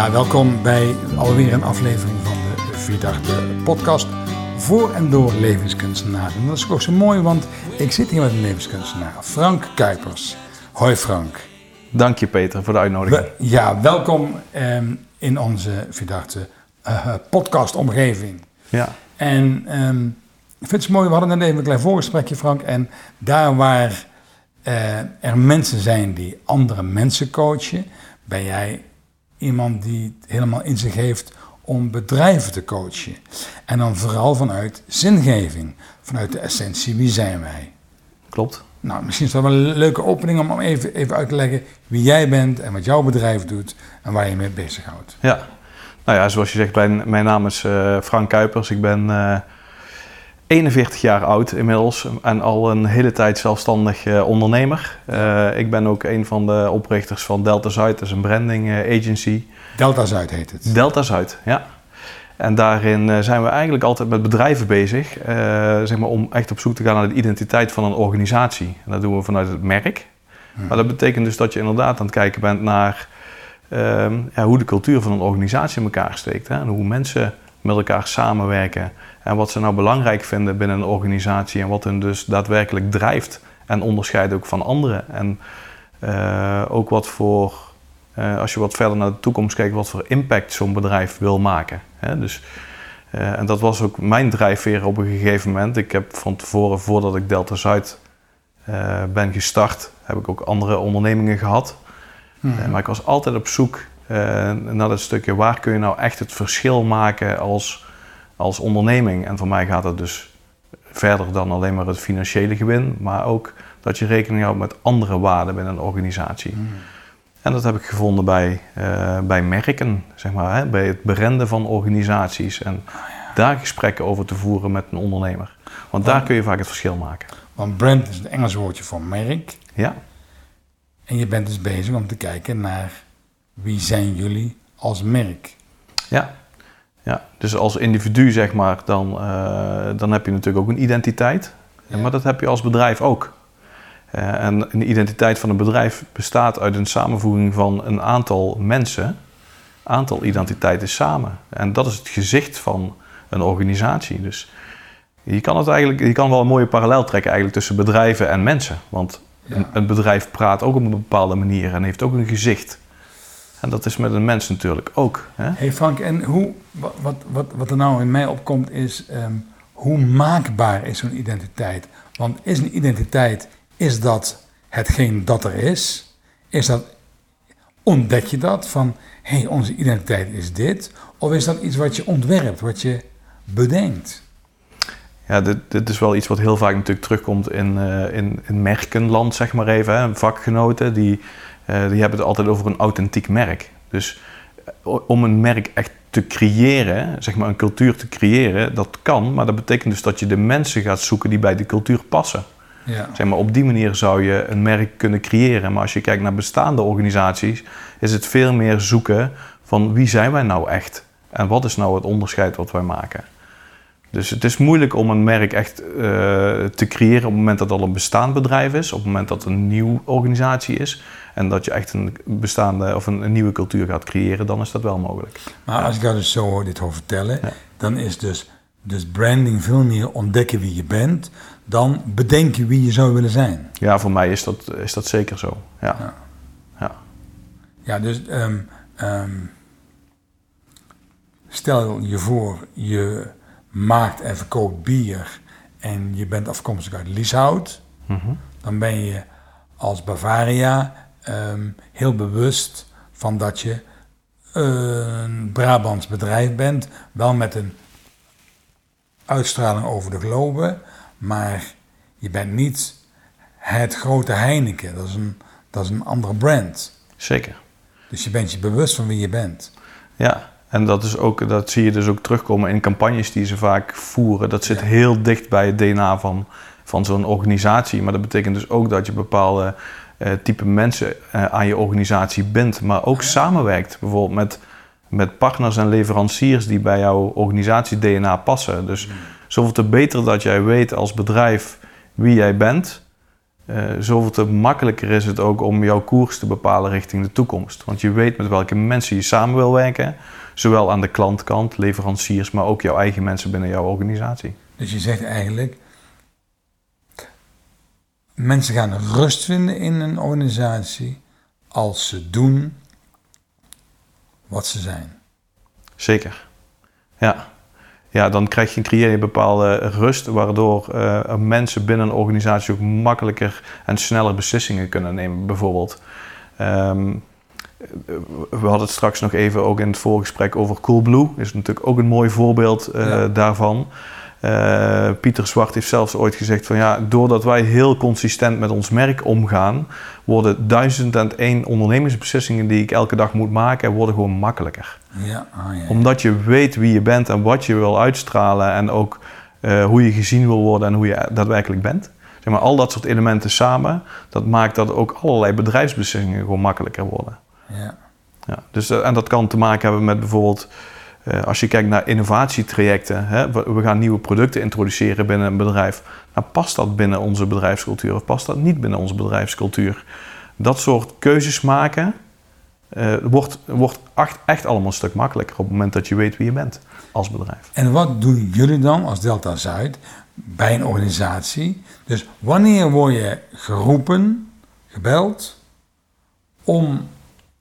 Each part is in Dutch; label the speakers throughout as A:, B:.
A: Ja, welkom bij alweer een aflevering van de Vierdachte podcast voor en door levenskunstenaars. En dat is ook zo mooi, want ik zit hier met een levenskunstenaar, Frank Kuipers. Hoi Frank.
B: Dank je Peter voor de uitnodiging.
A: We- ja, welkom ehm, in onze Vierdachte eh, podcastomgeving.
B: Ja,
A: En ehm, ik vind het mooi, we hadden net even een klein voorgesprekje Frank. En daar waar eh, er mensen zijn die andere mensen coachen, ben jij iemand die het helemaal in zich heeft om bedrijven te coachen. En dan vooral vanuit zingeving, vanuit de essentie, wie zijn wij?
B: klopt.
A: Nou, misschien is dat wel een leuke opening om om even, even uit te leggen wie jij bent en wat jouw bedrijf doet en waar je mee bezighoudt.
B: Ja. Nou ja, zoals je zegt, mijn, mijn naam is eh, Frank Kuipers. Ik ben eh 41 jaar oud inmiddels en al een hele tijd zelfstandig eh, ondernemer. Eh, ik ben ook een van de oprichters van Delta Zuid, dat is een branding eh, agency.
A: Delta Zuid heet het.
B: Delta Zuid, ja. En daarin zijn we eigenlijk altijd met bedrijven bezig, zeg maar, om echt op zoek te gaan naar de identiteit van een organisatie. En dat doen we vanuit het merk. Maar dat betekent dus dat je inderdaad aan het kijken bent naar ehm, ja, hoe de cultuur van een organisatie in elkaar steekt. Hè? En hoe mensen met elkaar samenwerken. En wat ze nou belangrijk vinden binnen een organisatie. En wat hen dus daadwerkelijk drijft. En onderscheidt ook van anderen. En eh, ook wat voor, eh, als je wat verder naar de toekomst kijkt, wat voor impact zo'n bedrijf wil maken. Hè? Dus, eh, en dat was ook mijn drijfveer op een gegeven moment. Ik heb van tevoren, voordat ik Delta Zuid ben gestart, heb ik ook andere ondernemingen gehad. Eh, maar ik was altijd op zoek naar dat stukje waar kun je nou echt het verschil maken als, als onderneming. En voor mij gaat het dus verder dan alleen maar het financiële gewin, maar ook dat je rekening houdt met andere waarden binnen een organisatie. En dat heb ik gevonden bij, eh, bij merken, zeg maar, hè, bij het berenden van organisaties en daar gesprekken over te voeren met een ondernemer. Want daar kun je vaak het verschil maken.
A: Want brand is het Engels woordje voor merk.
B: Ja,
A: En je bent dus bezig om te kijken naar wie zijn jullie als merk.
B: Ja. ja, dus als individu zeg maar, dan, eh, dan heb je natuurlijk ook een identiteit.
A: Ja.
B: Maar dat heb je als bedrijf ook. Eh, en een identiteit van een bedrijf bestaat uit een samenvoeging van een aantal mensen. Aantal identiteiten samen. En dat is het gezicht van een organisatie. Dus je kan, het eigenlijk, je kan wel een mooie parallel trekken eigenlijk tussen bedrijven en mensen. Want
A: Ja.
B: een, een bedrijf praat ook op een bepaalde manier en heeft ook een gezicht. En dat is met een mens natuurlijk ook. Hè?
A: hey Frank, en hoe, wat, wat, wat, er nou in mij opkomt is, ehm, hoe maakbaar is zo'n identiteit? Want is een identiteit, is dat hetgeen dat er is? Is dat, ontdek je dat van, hé, hey, onze identiteit is dit? Of is dat iets wat je ontwerpt, wat je bedenkt?
B: Ja, dit, dit is wel iets wat heel vaak natuurlijk terugkomt in, eh, in, in merkenland, zeg maar even. Hè. Vakgenoten, die, die hebben het altijd over een authentiek merk. Dus eh, om een merk echt te creëren, zeg maar een cultuur te creëren, dat kan. Maar dat betekent dus dat je de mensen gaat zoeken die bij die cultuur passen.
A: Ja.
B: Zeg maar, op die manier zou je een merk kunnen creëren. Maar als je kijkt naar bestaande organisaties, is het veel meer zoeken van wie zijn wij nou echt? En wat is nou het onderscheid wat wij maken? Dus het is moeilijk om een merk echt eh, te creëren op het moment dat het al een bestaand bedrijf is, op het moment dat het een nieuwe organisatie is. En dat je echt een bestaande of een, een nieuwe cultuur gaat creëren, dan is dat wel mogelijk.
A: Maar als ik jou dus zo dit hoor vertellen,
B: Ja.
A: dan is dus, dus branding veel meer ontdekken wie je bent, dan bedenken wie je zou willen zijn.
B: Ja, voor mij is dat, is dat zeker zo. Ja.
A: Ja.
B: Ja.
A: Ja, dus ehm, ehm, stel je voor, je maakt en verkoopt bier en je bent afkomstig uit Lieshout,
B: Mhm.
A: dan ben je als Bavaria ehm, heel bewust van dat je een Brabants bedrijf bent, wel met een uitstraling over de globe, maar je bent niet het grote Heineken, dat is een, dat is een andere brand.
B: Zeker.
A: Dus je bent je bewust van wie je bent.
B: Ja, en dat, is ook, dat zie je dus ook terugkomen in campagnes die ze vaak voeren. Dat zit
A: Ja.
B: heel dicht bij het DNA van, van zo'n organisatie. Maar dat betekent dus ook dat je bepaalde eh, type mensen eh, aan je organisatie bindt. Maar ook samenwerkt bijvoorbeeld met, met partners en leveranciers die bij jouw organisatie-DNA passen. Dus zoveel te beter dat jij weet als bedrijf wie jij bent. Uh, zoveel te makkelijker is het ook om jouw koers te bepalen richting de toekomst. Want je weet met welke mensen je samen wil werken, zowel aan de klantkant, leveranciers, maar ook jouw eigen mensen binnen jouw organisatie.
A: Dus je zegt eigenlijk, mensen gaan rust vinden in een organisatie als ze doen wat ze zijn.
B: Zeker. Ja. Ja, dan krijg je, creëer je bepaalde rust, waardoor uh, mensen binnen een organisatie ook makkelijker en sneller beslissingen kunnen nemen, bijvoorbeeld. Ehm, we hadden het straks nog even ook in het voorgesprek over Coolblue. Is natuurlijk ook een mooi voorbeeld uh, daarvan. Uh, Pieter Zwart heeft zelfs ooit gezegd van ja, doordat wij heel consistent met ons merk omgaan, worden duizend en één ondernemingsbeslissingen die ik elke dag moet maken, worden gewoon makkelijker. Ja, oh ja, Omdat je weet wie je bent en wat je wil uitstralen en ook uh, hoe je gezien wil worden en hoe je daadwerkelijk bent. Zeg maar, al dat soort elementen samen, dat maakt dat ook allerlei bedrijfsbeslissingen gewoon makkelijker worden. Ja. Ja, dus, uh, en dat kan te maken hebben met bijvoorbeeld als je kijkt naar innovatietrajecten, hè, we, gaan nieuwe producten introduceren binnen een bedrijf. Nou, past dat binnen onze bedrijfscultuur of past dat niet binnen onze bedrijfscultuur? Dat soort keuzes maken uh, wordt, wordt echt, allemaal een stuk makkelijker op het moment dat je weet wie je bent als bedrijf.
A: En wat doen jullie dan als Delta Zuid bij een organisatie? Dus wanneer word je geroepen, gebeld, om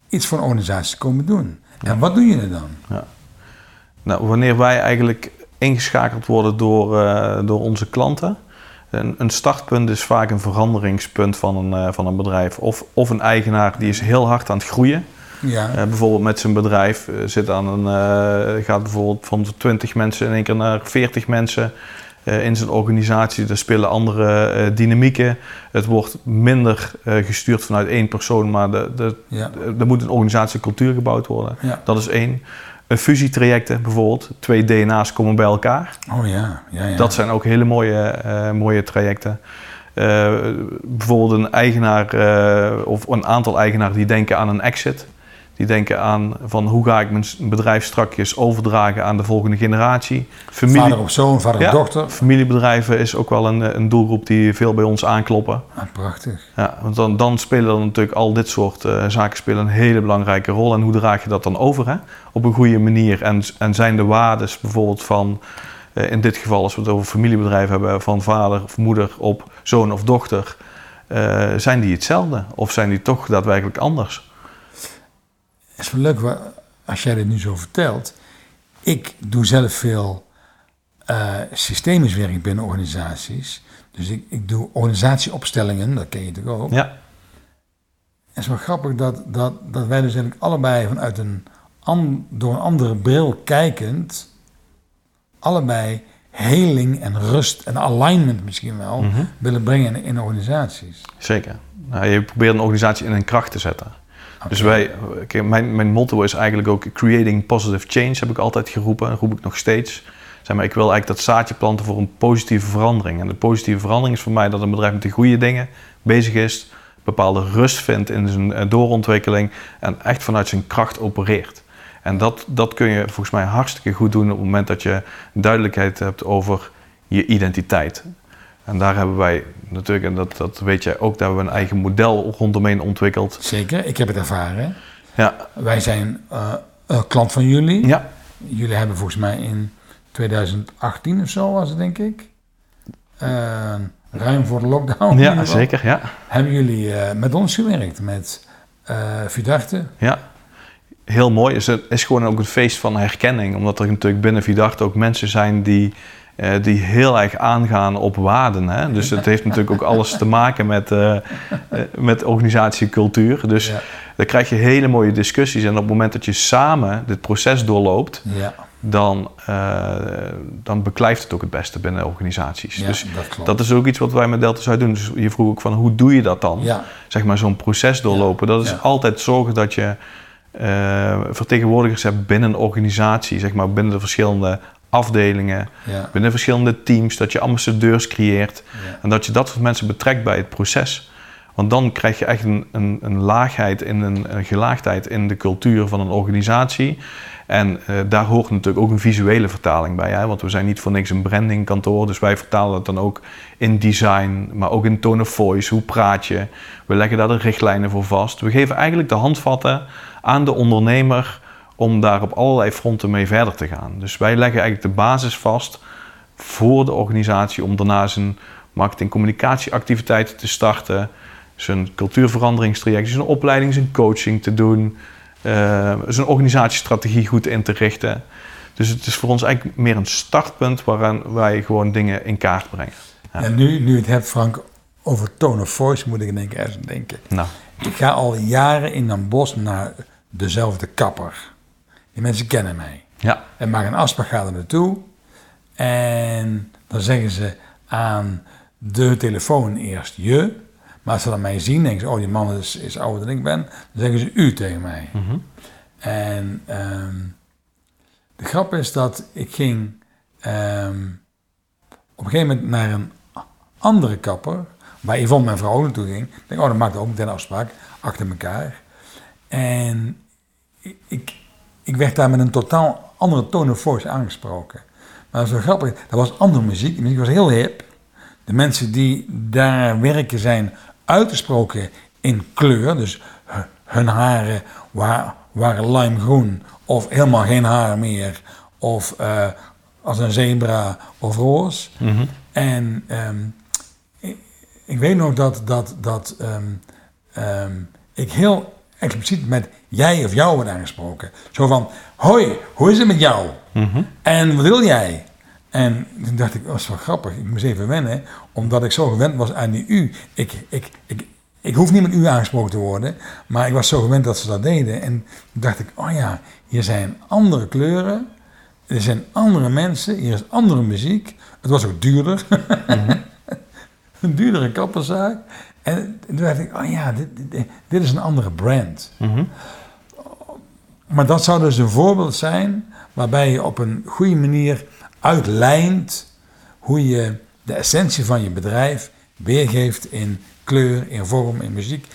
A: iets voor een organisatie te komen doen? En wat doen jullie dan? Ja.
B: Nou, wanneer wij eigenlijk ingeschakeld worden door, uh, door onze klanten, een, een, startpunt is vaak een veranderingspunt van een, uh, van een bedrijf. Of, of een eigenaar die is heel hard aan het groeien. Ja. Uh, bijvoorbeeld met zijn bedrijf zit aan een, gaat bijvoorbeeld van 20 mensen in één keer naar 40 mensen in zijn organisatie. Er spelen andere dynamieken. Het wordt minder gestuurd vanuit één persoon, maar de, de, ja. er moet een organisatiecultuur gebouwd worden. Ja. Dat is één fusietrajecten bijvoorbeeld. Twee DNA's komen bij elkaar.
A: Oh ja, ja, ja.
B: Dat zijn ook hele mooie, uh, mooie trajecten. Uh, bijvoorbeeld een eigenaar uh, of een aantal eigenaren die denken aan een exit. Die denken aan van hoe ga ik mijn bedrijf strakjes overdragen aan de volgende generatie.
A: Familie, vader of zoon, vader of dochter.
B: Familiebedrijven is ook wel een, een doelgroep die veel bij ons aankloppen.
A: Ah, prachtig.
B: Ja, want dan, dan spelen dan natuurlijk al dit soort uh, zaken spelen een hele belangrijke rol. En hoe draag je dat dan over hè? op een goede manier? En, en zijn de waardes bijvoorbeeld van, uh, in dit geval als we het over familiebedrijven hebben, van vader of moeder op zoon of dochter, uh, zijn die hetzelfde? Of zijn die toch daadwerkelijk anders?
A: Het is wel leuk als jij dit nu zo vertelt. Ik doe zelf veel uh, systemisch werk binnen organisaties. Dus ik, ik doe organisatieopstellingen, dat ken je toch ook? Ja. Het is wel grappig dat, dat, dat wij dus eigenlijk allebei vanuit een, door een andere bril kijkend, allebei heling en rust en alignment misschien wel mhm. willen brengen in, in organisaties.
B: Zeker. Nou, je probeert een organisatie in een kracht te zetten. Dus wij, mijn, mijn motto is eigenlijk ook creating positive change, heb ik altijd geroepen en roep ik nog steeds. Zeg maar, ik wil eigenlijk dat zaadje planten voor een positieve verandering. En de positieve verandering is voor mij dat een bedrijf met de goede dingen bezig is, bepaalde rust vindt in zijn eh, doorontwikkeling en echt vanuit zijn kracht opereert. En dat, dat kun je volgens mij hartstikke goed doen op het moment dat je duidelijkheid hebt over je identiteit. En daar hebben wij natuurlijk, en dat, dat weet jij ook, daar hebben we een eigen model rondomheen ontwikkeld.
A: Zeker, ik heb het ervaren. Ja. Wij zijn uh, een klant van jullie. Ja. Jullie hebben volgens mij in 2018 of zo was het denk ik. Uh, ruim voor de lockdown.
B: Ja, zeker. Ja.
A: Hebben jullie uh, met ons gewerkt, met Vidarte?
B: Ja, heel mooi. Het is, is gewoon ook een feest van herkenning. Omdat er natuurlijk binnen Vidarte ook mensen zijn die uh, die heel erg aangaan op waarden. Hè? Dus het heeft natuurlijk ook alles te maken met, uh, met organisatiecultuur. Dus ja. dan krijg je hele mooie discussies. En op het moment dat je samen dit proces doorloopt, ja. dan, dan beklijft het ook het beste binnen organisaties. Ja, dus dat, dat, is ook iets wat wij met Delta Zuid doen. Dus je vroeg ook van hoe doe je dat dan? Zeg maar zo'n proces doorlopen. Dat is altijd zorgen dat je vertegenwoordigers hebt binnen een organisatie, zeg maar binnen de verschillende afdelingen, ja. binnen verschillende teams, dat je ambassadeurs creëert en dat je dat soort mensen betrekt bij het proces. Want dan krijg je echt een, een, een laagheid, in een, een gelaagdheid in de cultuur van een organisatie. En uh, daar hoort natuurlijk ook een visuele vertaling bij. Hè? Want we zijn niet voor niks een brandingkantoor. Dus wij vertalen het dan ook in design, maar ook in tone of voice. Hoe praat je? We leggen daar de richtlijnen voor vast. We geven eigenlijk de handvatten aan de ondernemer om daar op allerlei fronten mee verder te gaan. Dus wij leggen eigenlijk de basis vast voor de organisatie om daarna zijn marketing communicatieactiviteiten te starten, zijn cultuurveranderingstraject, zijn opleiding, zijn coaching te doen, uh, zijn organisatiestrategie goed in te richten. Dus het is voor ons eigenlijk meer een startpunt waaraan wij gewoon dingen in kaart brengen.
A: Ja. En nu, nu het hebt, Frank, over tone of voice, moet ik in één keer eens denken. Nou. Ik ga al jaren in een bos naar dezelfde kapper. Die mensen kennen mij. Ja. En maak een afspraak, ga er naartoe. En dan zeggen ze aan de telefoon eerst je. Maar als ze dan mij zien, denken ze, oh die man is, is ouder dan ik ben. Dan zeggen ze u tegen mij. Mhm. En ehm, de grap is dat ik ging ehm, op een gegeven moment naar een andere kapper. Waar Yvonne, mijn vrouw, naartoe ging. Ik denk, oh, dan maakte ook meteen een afspraak achter elkaar. En ik, ik werd daar met een totaal andere tone of voice aangesproken. Maar dat was wel grappig. Dat was andere muziek. De muziek was heel hip. De mensen die daar werken zijn uitgesproken in kleur. Dus hun haren waren, waren limegroen of helemaal geen haar meer. Of uh, als een zebra of roze. Mhm. En um, ik, ik, weet nog dat, dat, dat um, um, ik heel expliciet met jij of jou wordt aangesproken. Zo van, hoi, hoe is het met jou? Mhm. En wat wil jij? En toen dacht ik, oh, dat is wel grappig, ik moest even wennen, omdat ik zo gewend was aan die u. Ik, ik, ik, ik hoef niet met u aangesproken te worden, maar ik was zo gewend dat ze dat deden. En toen dacht ik, oh ja, hier zijn andere kleuren, er zijn andere mensen, hier is andere muziek. Het was ook duurder. Mhm. een duurdere kapperzaak. En toen dacht ik, oh ja, dit, dit, dit is een andere brand. Mhm. Maar dat zou dus een voorbeeld zijn waarbij je op een goede manier uitlijnt hoe je de essentie van je bedrijf weergeeft in kleur, in vorm, in muziek,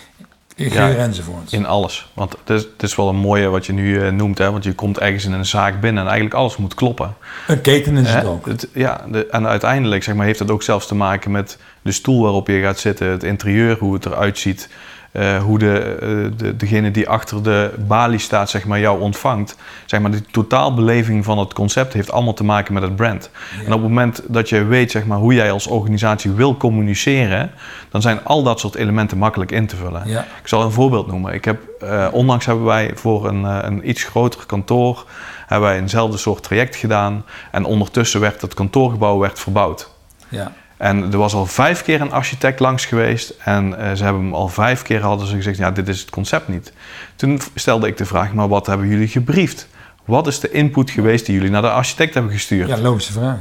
A: in geur enzovoort.
B: In alles. Want het is, het is wel een mooie wat je nu uh, noemt, hè? want je komt ergens in een zaak binnen en eigenlijk alles moet kloppen.
A: Een keten is het ook. Het,
B: ja, de, en uiteindelijk zeg maar, heeft het ook zelfs te maken met de stoel waarop je gaat zitten, het interieur, hoe het eruit ziet. Uh, hoe de, uh, de, degene die achter de balie staat, zeg maar, jou ontvangt. Zeg maar, de totaalbeleving van het concept heeft allemaal te maken met het brand. En op het moment dat je weet, zeg maar, hoe jij als organisatie wil communiceren, dan zijn al dat soort elementen makkelijk in te vullen. Ik zal een voorbeeld noemen. Ik heb, uh, onlangs hebben wij voor een, een iets groter kantoor hebben wij eenzelfde soort traject gedaan. En ondertussen werd het kantoorgebouw werd verbouwd. Ja. En er was al vijf keer een architect langs geweest en uh, ze hebben hem al vijf keer hadden ze gezegd, ja, dit is het concept niet. Toen stelde ik de vraag, maar wat hebben jullie gebriefd? Wat is de input geweest die jullie naar de architect hebben gestuurd?
A: Ja, logische vraag.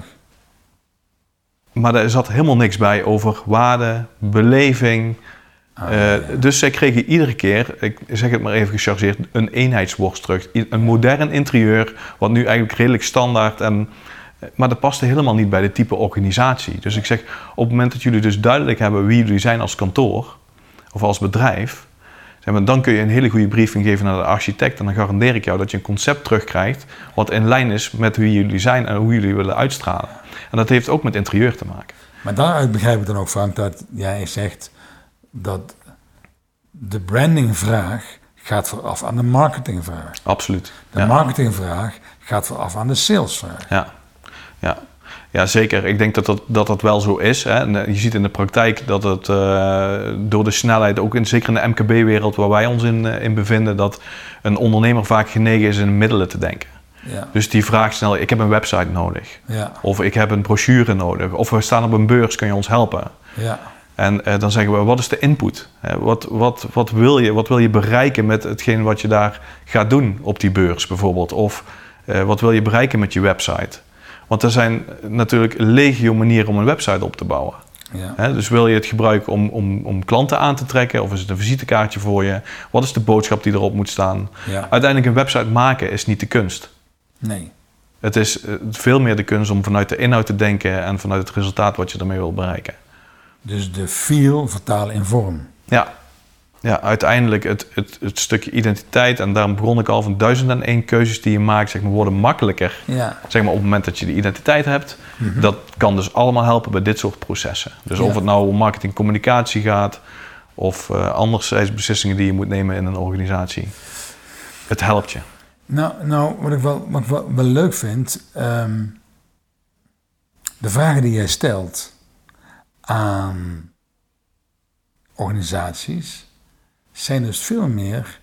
B: Maar er zat helemaal niks bij over waarde, beleving. Ah, uh, Dus zij kregen iedere keer, ik zeg het maar even gechargeerd, een eenheidsworst terug. Een modern interieur, wat nu eigenlijk redelijk standaard en maar dat paste helemaal niet bij de type organisatie. Dus ik zeg, op het moment dat jullie dus duidelijk hebben wie jullie zijn als kantoor of als bedrijf, zeg maar, dan kun je een hele goede briefing geven naar de architect. En dan garandeer ik jou dat je een concept terugkrijgt wat in lijn is met wie jullie zijn en hoe jullie willen uitstralen. En dat heeft ook met interieur te maken.
A: Maar daaruit begrijp ik dan ook, Frank, dat jij zegt dat de brandingvraag gaat vooraf aan de marketingvraag.
B: Absoluut.
A: De marketingvraag gaat vooraf aan de salesvraag.
B: Ja. Ja. Ja, zeker. Ik denk dat dat, dat, dat wel zo is. Hè. En, eh, je ziet in de praktijk dat het uh, door de snelheid, ook in, zeker in de MKB-wereld waar wij ons in, uh, in bevinden, dat een ondernemer vaak genegen is in middelen te denken. Ja. Dus die vraagt snel, ik heb een website nodig. Ja. Of ik heb een brochure nodig. Of we staan op een beurs, kun je ons helpen? Ja. En uh, dan zeggen we, wat is de input? wat, wat, wat, wil je, wat wil je bereiken met hetgeen wat je daar gaat doen op die beurs bijvoorbeeld? Of wat wil je bereiken met je website? Want er zijn natuurlijk legio manieren om een website op te bouwen. Ja. dus wil je het gebruiken om, om, om klanten aan te trekken of is het een visitekaartje voor je? Wat is de boodschap die erop moet staan? Uiteindelijk een website maken is niet de kunst.
A: Nee.
B: Het is eh, veel meer de kunst om vanuit de inhoud te denken en vanuit het resultaat wat je ermee wil bereiken.
A: Dus de feel vertalen in vorm.
B: Ja, ja uiteindelijk het, het, het stukje identiteit, en daarom begon ik al van duizend en één keuzes die je maakt, zeg maar, worden makkelijker.
A: Ja.
B: Zeg maar op het moment dat je de identiteit hebt. Dat kan dus allemaal helpen bij dit soort processen. Dus
A: Ja.
B: of het nou om marketing communicatie gaat, of eh anderzijds beslissingen die je moet nemen in een organisatie. Het helpt je.
A: Nou, nou wat ik wel, wat ik wel, wel leuk vind, ehm, de vragen die jij stelt aan organisaties zijn dus veel meer,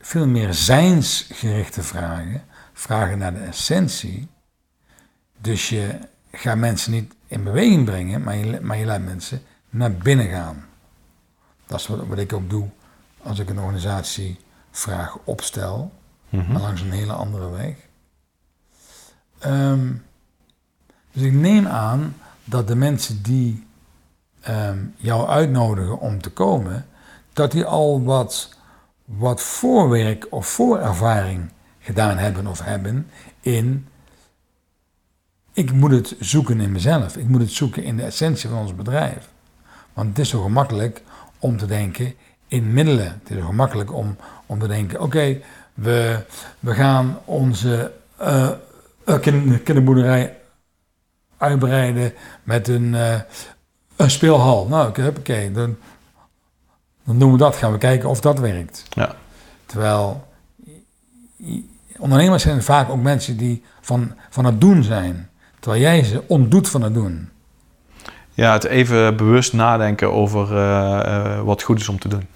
A: veel meer zijnsgerichte vragen, vragen naar de essentie. Dus je gaat mensen niet in beweging brengen, maar je, maar je laat mensen naar binnen gaan. Dat is wat, wat ik ook doe als ik een organisatievraag opstel maar langs een hele andere weg. Ehm, dus ik neem aan dat de mensen die ehm, jou uitnodigen om te komen, dat die al wat, wat voorwerk of voorervaring gedaan hebben of hebben in. Ik moet het zoeken in mezelf. Ik moet het zoeken in de essentie van ons bedrijf. Want het is zo gemakkelijk om te denken in middelen. Het is zo gemakkelijk om, om te denken: oké, we, we gaan onze kin- kinderboerderij uitbreiden met een, eh, een speelhal. Nou, oké, oké, dan, dan doen we dat. Gaan we kijken of dat werkt.
B: Ja.
A: Terwijl ondernemers zijn vaak ook mensen die van, van het doen zijn. Terwijl jij ze ontdoet van het doen.
B: Ja, het even bewust nadenken over eh, eh, wat goed is om te doen.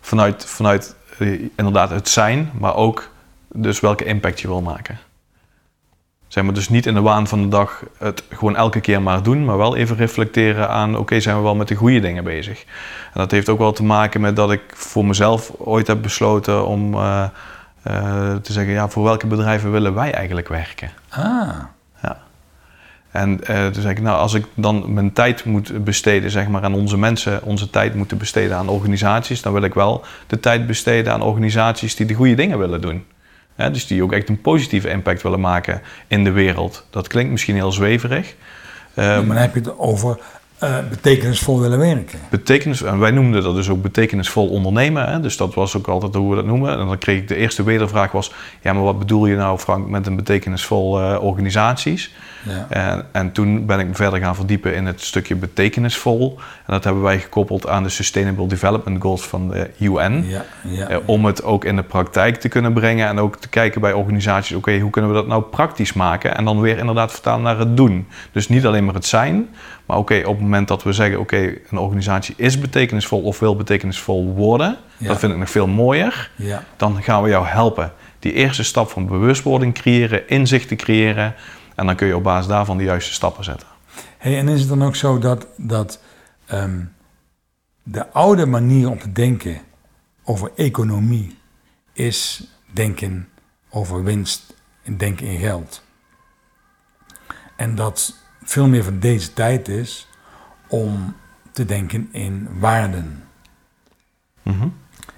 B: Vanuit, vanuit eh, inderdaad het zijn, maar ook dus welke impact je wil maken. Zeg maar, dus niet in de waan van de dag het gewoon elke keer maar doen, maar wel even reflecteren aan, oké, zijn we wel met de goede dingen bezig? En dat heeft ook wel te maken met dat ik voor mezelf ooit heb besloten om eh, eh, te zeggen, ja, voor welke bedrijven willen wij eigenlijk werken?
A: Ah,
B: Ja. En eh toen zei ik, nou, als ik dan mijn tijd moet besteden, zeg maar, aan onze mensen, onze tijd moeten besteden aan organisaties, dan wil ik wel de tijd besteden aan organisaties die de goede dingen willen doen. Hè, dus die ook echt een positieve impact willen maken in de wereld. Dat klinkt misschien heel zweverig.
A: Ja,
B: Ehm,
A: maar dan heb je het over eh, betekenisvol willen werken.
B: betekenis, en wij noemden dat dus ook betekenisvol ondernemen. Hè? Dus dat was ook altijd hoe we dat noemen. En dan kreeg ik de eerste wedervraag was... ja, maar wat bedoel je nou, Frank, met een betekenisvol eh, organisaties?
A: Ja.
B: En, en toen ben ik me verder gaan verdiepen in het stukje betekenisvol. En dat hebben wij gekoppeld aan de Sustainable Development Goals van de UN.
A: Ja, ja,
B: Eh, om het ook in de praktijk te kunnen brengen en ook te kijken bij organisaties, oké, hoe kunnen we dat nou praktisch maken? En dan weer inderdaad vertalen naar het doen. Dus niet alleen maar het zijn, maar oké, op moment dat we zeggen, oké, een organisatie is betekenisvol of wil betekenisvol worden,
A: Ja.
B: dat vind ik nog veel mooier,
A: ja.
B: dan gaan we jou helpen. Die eerste stap van bewustwording creëren, inzicht te creëren, en dan kun je op basis daarvan de juiste stappen zetten.
A: Hey, en is het dan ook zo dat, dat ehm, de oude manier om te denken over economie is denken over winst en denken in geld? En dat veel meer van deze tijd is om te denken in waarden.
B: Mhm.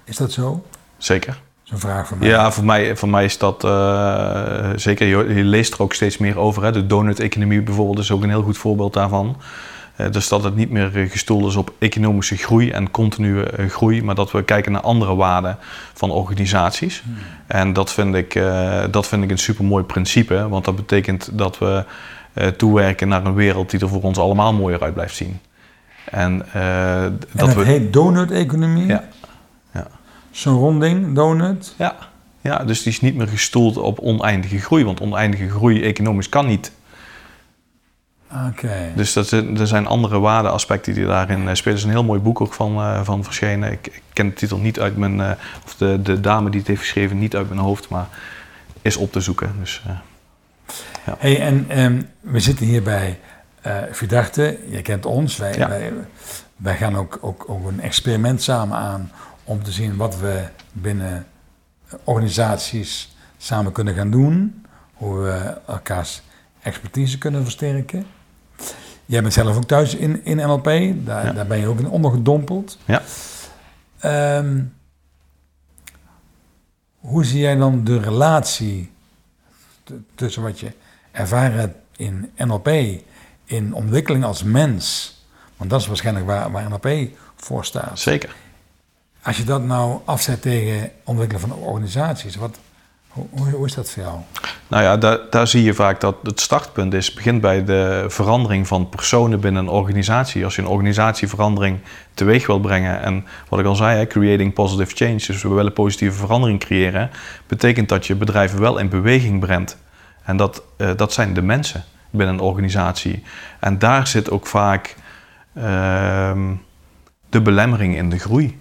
A: Is dat zo?
B: Zeker.
A: Dat is een vraag van mij.
B: Ja, voor mij, voor mij is dat eh, zeker. Je, je leest er ook steeds meer over. Hè. De donut-economie bijvoorbeeld is ook een heel goed voorbeeld daarvan. Eh, dus dat het niet meer gestoeld is op economische groei en continue eh, groei, maar dat we kijken naar andere waarden van organisaties. En dat vind, ik, dat vind ik een supermooi principe, want dat betekent dat we toewerken naar een wereld die er voor ons allemaal mooier uit blijft zien. En, eh,
A: En
B: dat we.
A: heet donut-economie?
B: Ja. Ja.
A: Zo'n ronding, donut?
B: Ja, ja, dus die is niet meer gestoeld op oneindige groei, want oneindige groei economisch kan niet.
A: Oké.
B: Dus dat, er zijn andere waardeaspecten die daarin eh, spelen. Er is een heel mooi boek ook van, eh, van verschenen. Ik, ik ken de titel niet uit mijn, eh, of de, de dame die het heeft geschreven, niet uit mijn hoofd, maar is op te zoeken. Dus, eh,
A: Hey, en ehm, we zitten hier bij eh Vidarte. Je kent ons. Wij,
B: Ja.
A: wij, wij gaan ook, ook, ook een experiment samen aan om te zien wat we binnen organisaties samen kunnen gaan doen. Hoe we elkaars expertise kunnen versterken. Jij bent zelf ook thuis in, in NLP. Daar,
B: Ja.
A: daar ben je ook in ondergedompeld.
B: Ja.
A: Ehm, hoe zie jij dan de relatie tussen wat je ervaren hebt in NLP, in ontwikkeling als mens? Want dat is waarschijnlijk waar, waar NLP voor staat.
B: Zeker.
A: Als je dat nou afzet tegen ontwikkelen van organisaties, wat, hoe, hoe is dat voor jou?
B: Nou ja, daar, daar zie je vaak dat het startpunt is, begint bij de verandering van personen binnen een organisatie. Als je een organisatieverandering teweeg wil brengen en wat ik al zei, hè, creating positive change, dus we willen positieve verandering creëren, betekent dat je bedrijven wel in beweging brengt. En dat, uh, dat zijn de mensen binnen een organisatie. En daar zit ook vaak uh, de belemmering in de groei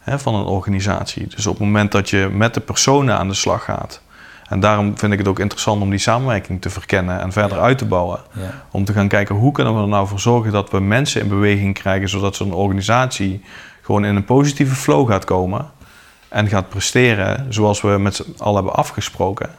B: hè, van een organisatie. Dus op het moment dat je met de personen aan de slag gaat, en daarom vind ik het ook interessant om die samenwerking te verkennen en verder uit te bouwen. Ja. Om te gaan kijken hoe kunnen we er nou voor zorgen dat we mensen in beweging krijgen, zodat zo'n organisatie gewoon in een positieve flow gaat komen en gaat presteren zoals we met z'n allen hebben afgesproken.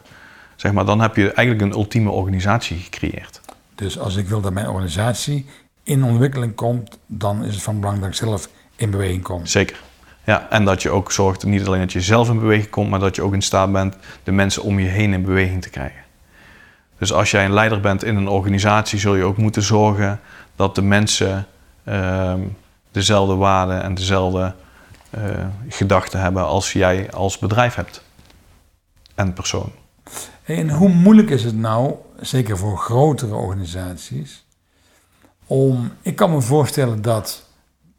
B: Zeg maar, dan heb je eigenlijk een ultieme organisatie gecreëerd.
A: Dus als ik wil dat mijn organisatie in ontwikkeling komt, dan is het van belang dat ik zelf in beweging kom.
B: Zeker. Ja, en dat je ook zorgt niet alleen dat je zelf in beweging komt, maar dat je ook in staat bent de mensen om je heen in beweging te krijgen. Dus als jij een leider bent in een organisatie, zul je ook moeten zorgen dat de mensen uh, dezelfde waarden en dezelfde uh, gedachten hebben als jij als bedrijf hebt. En persoon.
A: En hoe moeilijk is het nou, zeker voor grotere organisaties, om. Ik kan me voorstellen dat.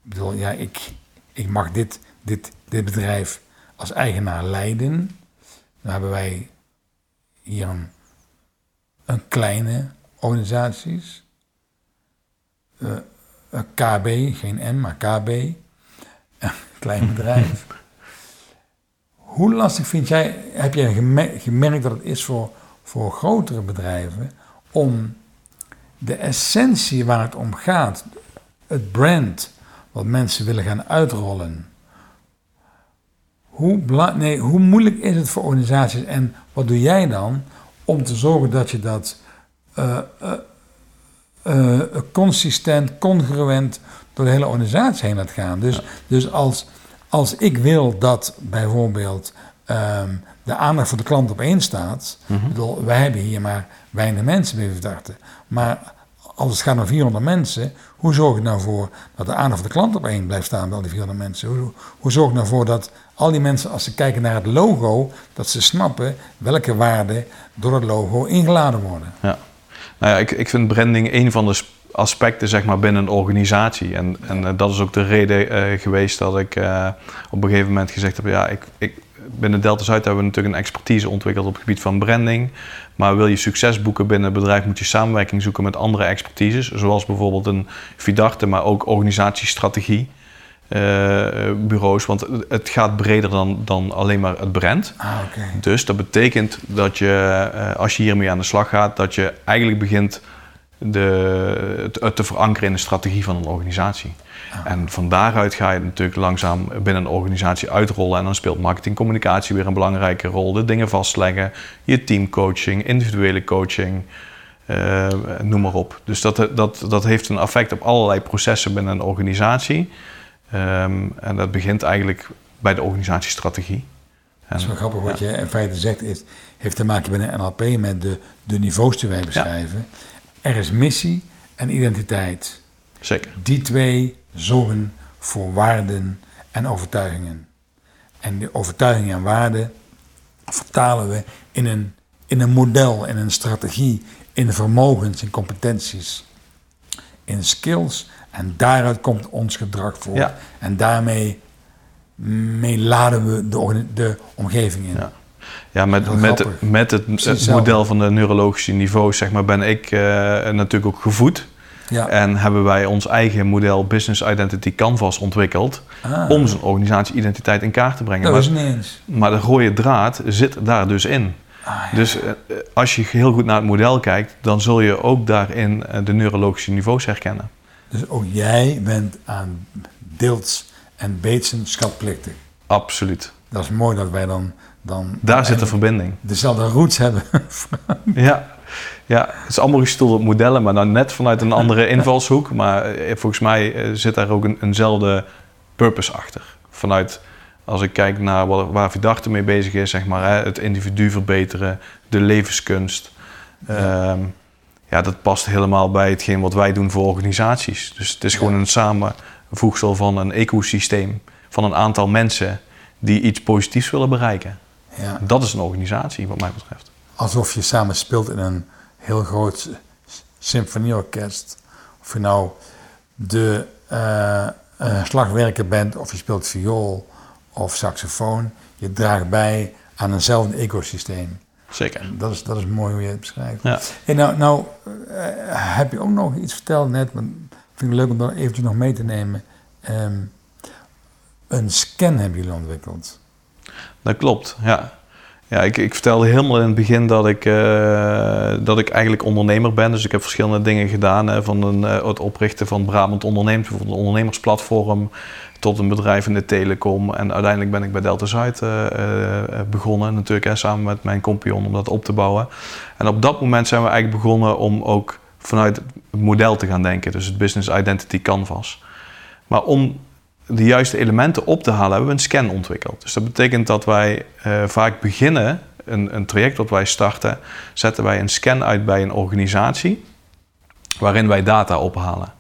A: Ik bedoel, ja, ik, ik mag dit dit, dit bedrijf als eigenaar leiden. Dan hebben wij hier een, kleine organisaties. Uh, een KB, geen M, maar KB. Een klein bedrijf. Hoe lastig vind jij, heb jij gemerkt dat het is voor, voor grotere bedrijven om de essentie waar het om gaat, het brand wat mensen willen gaan uitrollen, hoe, nee, hoe moeilijk is het voor organisaties en wat doe jij dan om te zorgen dat je dat uh, uh, consistent, congruent door de hele organisatie heen laat gaan? Dus, dus als, als ik wil dat bijvoorbeeld um, de aandacht voor de klant op één staat, mm -hmm. bedoel, wij hebben hier maar weinig mensen bij verdachten, maar als het gaat om 400 mensen, hoe zorg ik nou voor dat de aandacht van de klant op één blijft staan bij al die 400 mensen? Hoe, hoe zorg ik nou voor dat al die mensen, als ze kijken naar het logo, dat ze snappen welke waarden door het logo ingeladen worden?
B: Ja, nou ja, ik, ik vind branding een van de aspecten zeg maar, binnen een organisatie. En, en uh, dat is ook de reden uh, geweest dat ik uh, op een gegeven moment gezegd heb: ja, ik, ik, binnen Delta Zuid hebben we natuurlijk een expertise ontwikkeld op het gebied van branding. Maar wil je succes boeken binnen een bedrijf, moet je samenwerking zoeken met andere expertises. Zoals bijvoorbeeld een Vidarte, maar ook organisatiestrategie. Uh, bureaus, want het gaat breder dan, dan alleen maar het brand.
A: Ah, okay.
B: Dus dat betekent dat je, uh, als je hiermee aan de slag gaat, dat je eigenlijk begint de, het te verankeren in de strategie van een organisatie. Ah. En van daaruit ga je natuurlijk langzaam binnen een organisatie uitrollen. En dan speelt marketingcommunicatie weer een belangrijke rol. De dingen vastleggen, je teamcoaching, individuele coaching, uh, noem maar op. Dus dat, dat, dat heeft een effect op allerlei processen binnen een organisatie. Um, en dat begint eigenlijk bij de organisatiestrategie.
A: Dat is wel grappig wat je in feite zegt, is, heeft te maken met een NLP met de, de niveaus die wij beschrijven. Ja. Er is missie en identiteit.
B: Zeker.
A: Die twee zorgen voor waarden en overtuigingen. En die overtuigingen en waarden vertalen we in een, in een model, in een strategie, in vermogens, in competenties, in skills. En daaruit komt ons gedrag voor.
B: Ja.
A: En daarmee mee laden we de, de omgeving in.
B: Ja. Ja, met, met, met het, het model van de neurologische niveaus zeg maar, ben ik uh, natuurlijk ook gevoed. Ja. En hebben wij ons eigen model Business Identity Canvas ontwikkeld ah. om zijn organisatie-identiteit in kaart te brengen.
A: Dat is niet eens.
B: Maar de rode draad zit daar dus in.
A: Ah, ja.
B: Dus uh, als je heel goed naar het model kijkt, dan zul je ook daarin de neurologische niveaus herkennen.
A: Dus ook jij bent aan Dilts en Bateson schatplichtig?
B: Absoluut.
A: Dat is mooi dat wij dan dan
B: Daar zit de verbinding.
A: Dezelfde roots hebben.
B: ja. ja, het is allemaal gestoeld op modellen, maar dan net vanuit een andere invalshoek. Maar eh, volgens mij eh, zit daar ook een, eenzelfde purpose achter. Vanuit, als ik kijk naar waar, waar Vidarte mee bezig is, zeg maar, hè, het individu verbeteren, de levenskunst. Ja. Um, ja, dat past helemaal bij hetgeen wat wij doen voor organisaties. Dus het is gewoon een samenvoegsel van een ecosysteem, van een aantal mensen die iets positiefs willen bereiken. Ja. Dat is een organisatie, wat mij betreft.
A: Alsof je samen speelt in een heel groot symfonieorkest. Of je nou de uh, slagwerker bent, of je speelt viool of saxofoon. Je draagt bij aan eenzelfde ecosysteem.
B: Zeker.
A: Dat is, dat is mooi hoe je het beschrijft. Ja. En nou, nou uh, heb je ook nog iets verteld net, maar vind ik leuk om dat eventjes nog mee te nemen. Um, een scan hebben jullie ontwikkeld.
B: Dat klopt, ja. Ja, ik, ik vertelde helemaal in het begin dat ik, uh, dat ik eigenlijk ondernemer ben. Dus ik heb verschillende dingen gedaan. Hè, van een, uh, het oprichten van Brabant Ondernemers, bijvoorbeeld een ondernemersplatform, tot een bedrijf in de telecom. En uiteindelijk ben ik bij Delta Zuid uh, begonnen, natuurlijk, samen met mijn compagnon om dat op te bouwen. En op dat moment zijn we eigenlijk begonnen om ook vanuit het model te gaan denken, dus het Business Identity Canvas. Maar om de juiste elementen op te halen, hebben we een scan ontwikkeld. Dus dat betekent dat wij uh, vaak beginnen, een, een traject dat wij starten, zetten wij een scan uit bij een organisatie, waarin wij data ophalen.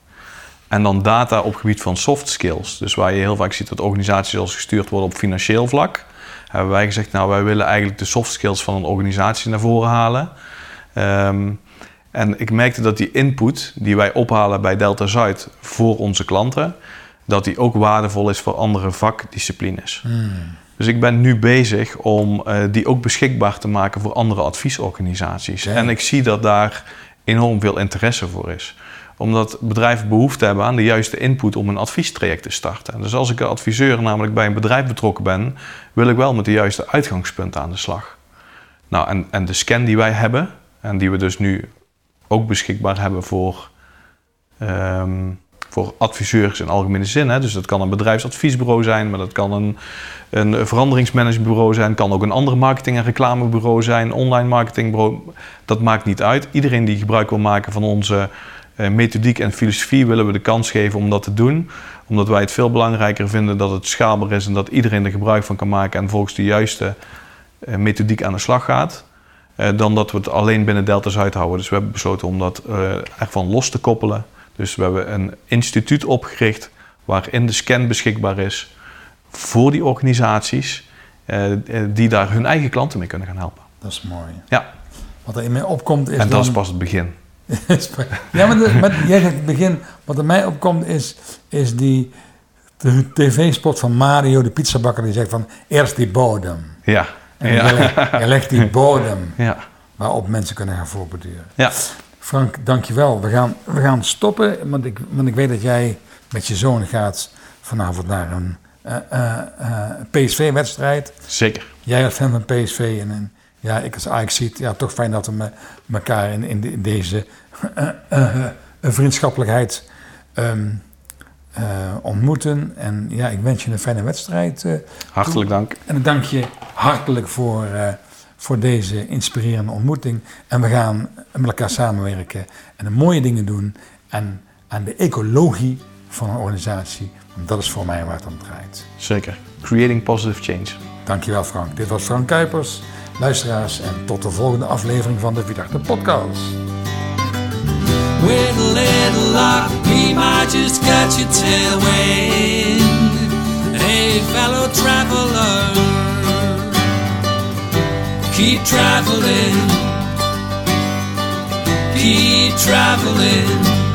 B: En dan data op gebied van soft skills. Dus waar je heel vaak ziet dat organisaties als gestuurd worden op financieel vlak. Hebben wij gezegd, nou wij willen eigenlijk de soft skills van een organisatie naar voren halen. Um, en ik merkte dat die input die wij ophalen bij Delta Zuid voor onze klanten, dat die ook waardevol is voor andere vakdisciplines. Hmm. Dus ik ben nu bezig om uh, die ook beschikbaar te maken voor andere adviesorganisaties. En ik zie dat daar enorm veel interesse voor is omdat bedrijven behoefte hebben aan de juiste input om een adviestraject te starten. Dus als ik een adviseur namelijk bij een bedrijf betrokken ben, wil ik wel met de juiste uitgangspunten aan de slag. Nou, en, en de scan die wij hebben, en die we dus nu ook beschikbaar hebben voor um, voor adviseurs in algemene zin. Hè. Dus dat kan een bedrijfsadviesbureau zijn, maar dat kan een, een veranderingsmanagementbureau zijn, kan ook een ander marketing- en reclamebureau zijn, online marketingbureau. Dat maakt niet uit. Iedereen die gebruik wil maken van onze uh, methodiek en filosofie willen we de kans geven om dat te doen. Omdat wij het veel belangrijker vinden dat het schaalbaar is en dat iedereen er gebruik van kan maken en volgens de juiste uh, methodiek aan de slag gaat. Uh, dan dat we het alleen binnen Delta Zuid houden. Dus we hebben besloten om dat ervan los te koppelen. Dus we hebben een instituut opgericht waarin de scan beschikbaar is voor die organisaties eh, eh, die daar hun eigen klanten mee kunnen gaan helpen.
A: Dat is mooi.
B: Ja.
A: Wat er in mij opkomt is.
B: En dat is pas het begin.
A: ja, maar met, jij zegt het begin. Wat er mij opkomt is, is die de tv-spot van Mario, de pizzabakker, die zegt van eerst die bodem.
B: Ja.
A: En ja. Je, legt, die bodem ja. waarop mensen kunnen gaan voorbeduren.
B: Ja.
A: Frank, dankjewel. We gaan, we gaan stoppen, want ik, want ik weet dat jij met je zoon gaat vanavond naar een uh, uh, uh, PSV-wedstrijd.
B: Zeker.
A: Jij als fan van PSV en, en ja, ik als Ajax ziet, ja, toch fijn dat we me, elkaar in, in, de, in deze vriendschappelijkheid um, ontmoeten. En ja, ik wens je een fijne wedstrijd.
B: hartelijk dank.
A: En ik dank je hartelijk voor voor deze inspirerende ontmoeting. En we gaan met elkaar samenwerken en de mooie dingen doen. En aan de ecologie van een organisatie. Want dat is voor mij waar het om draait.
B: Zeker. Creating positive change.
A: Dankjewel Frank. Dit was Frank Kuipers. Luisteraars en tot de volgende aflevering van de Vierdachte Podcast. With a little luck, we might just catch a tailwind. Hey, fellow traveler. Keep traveling, keep traveling.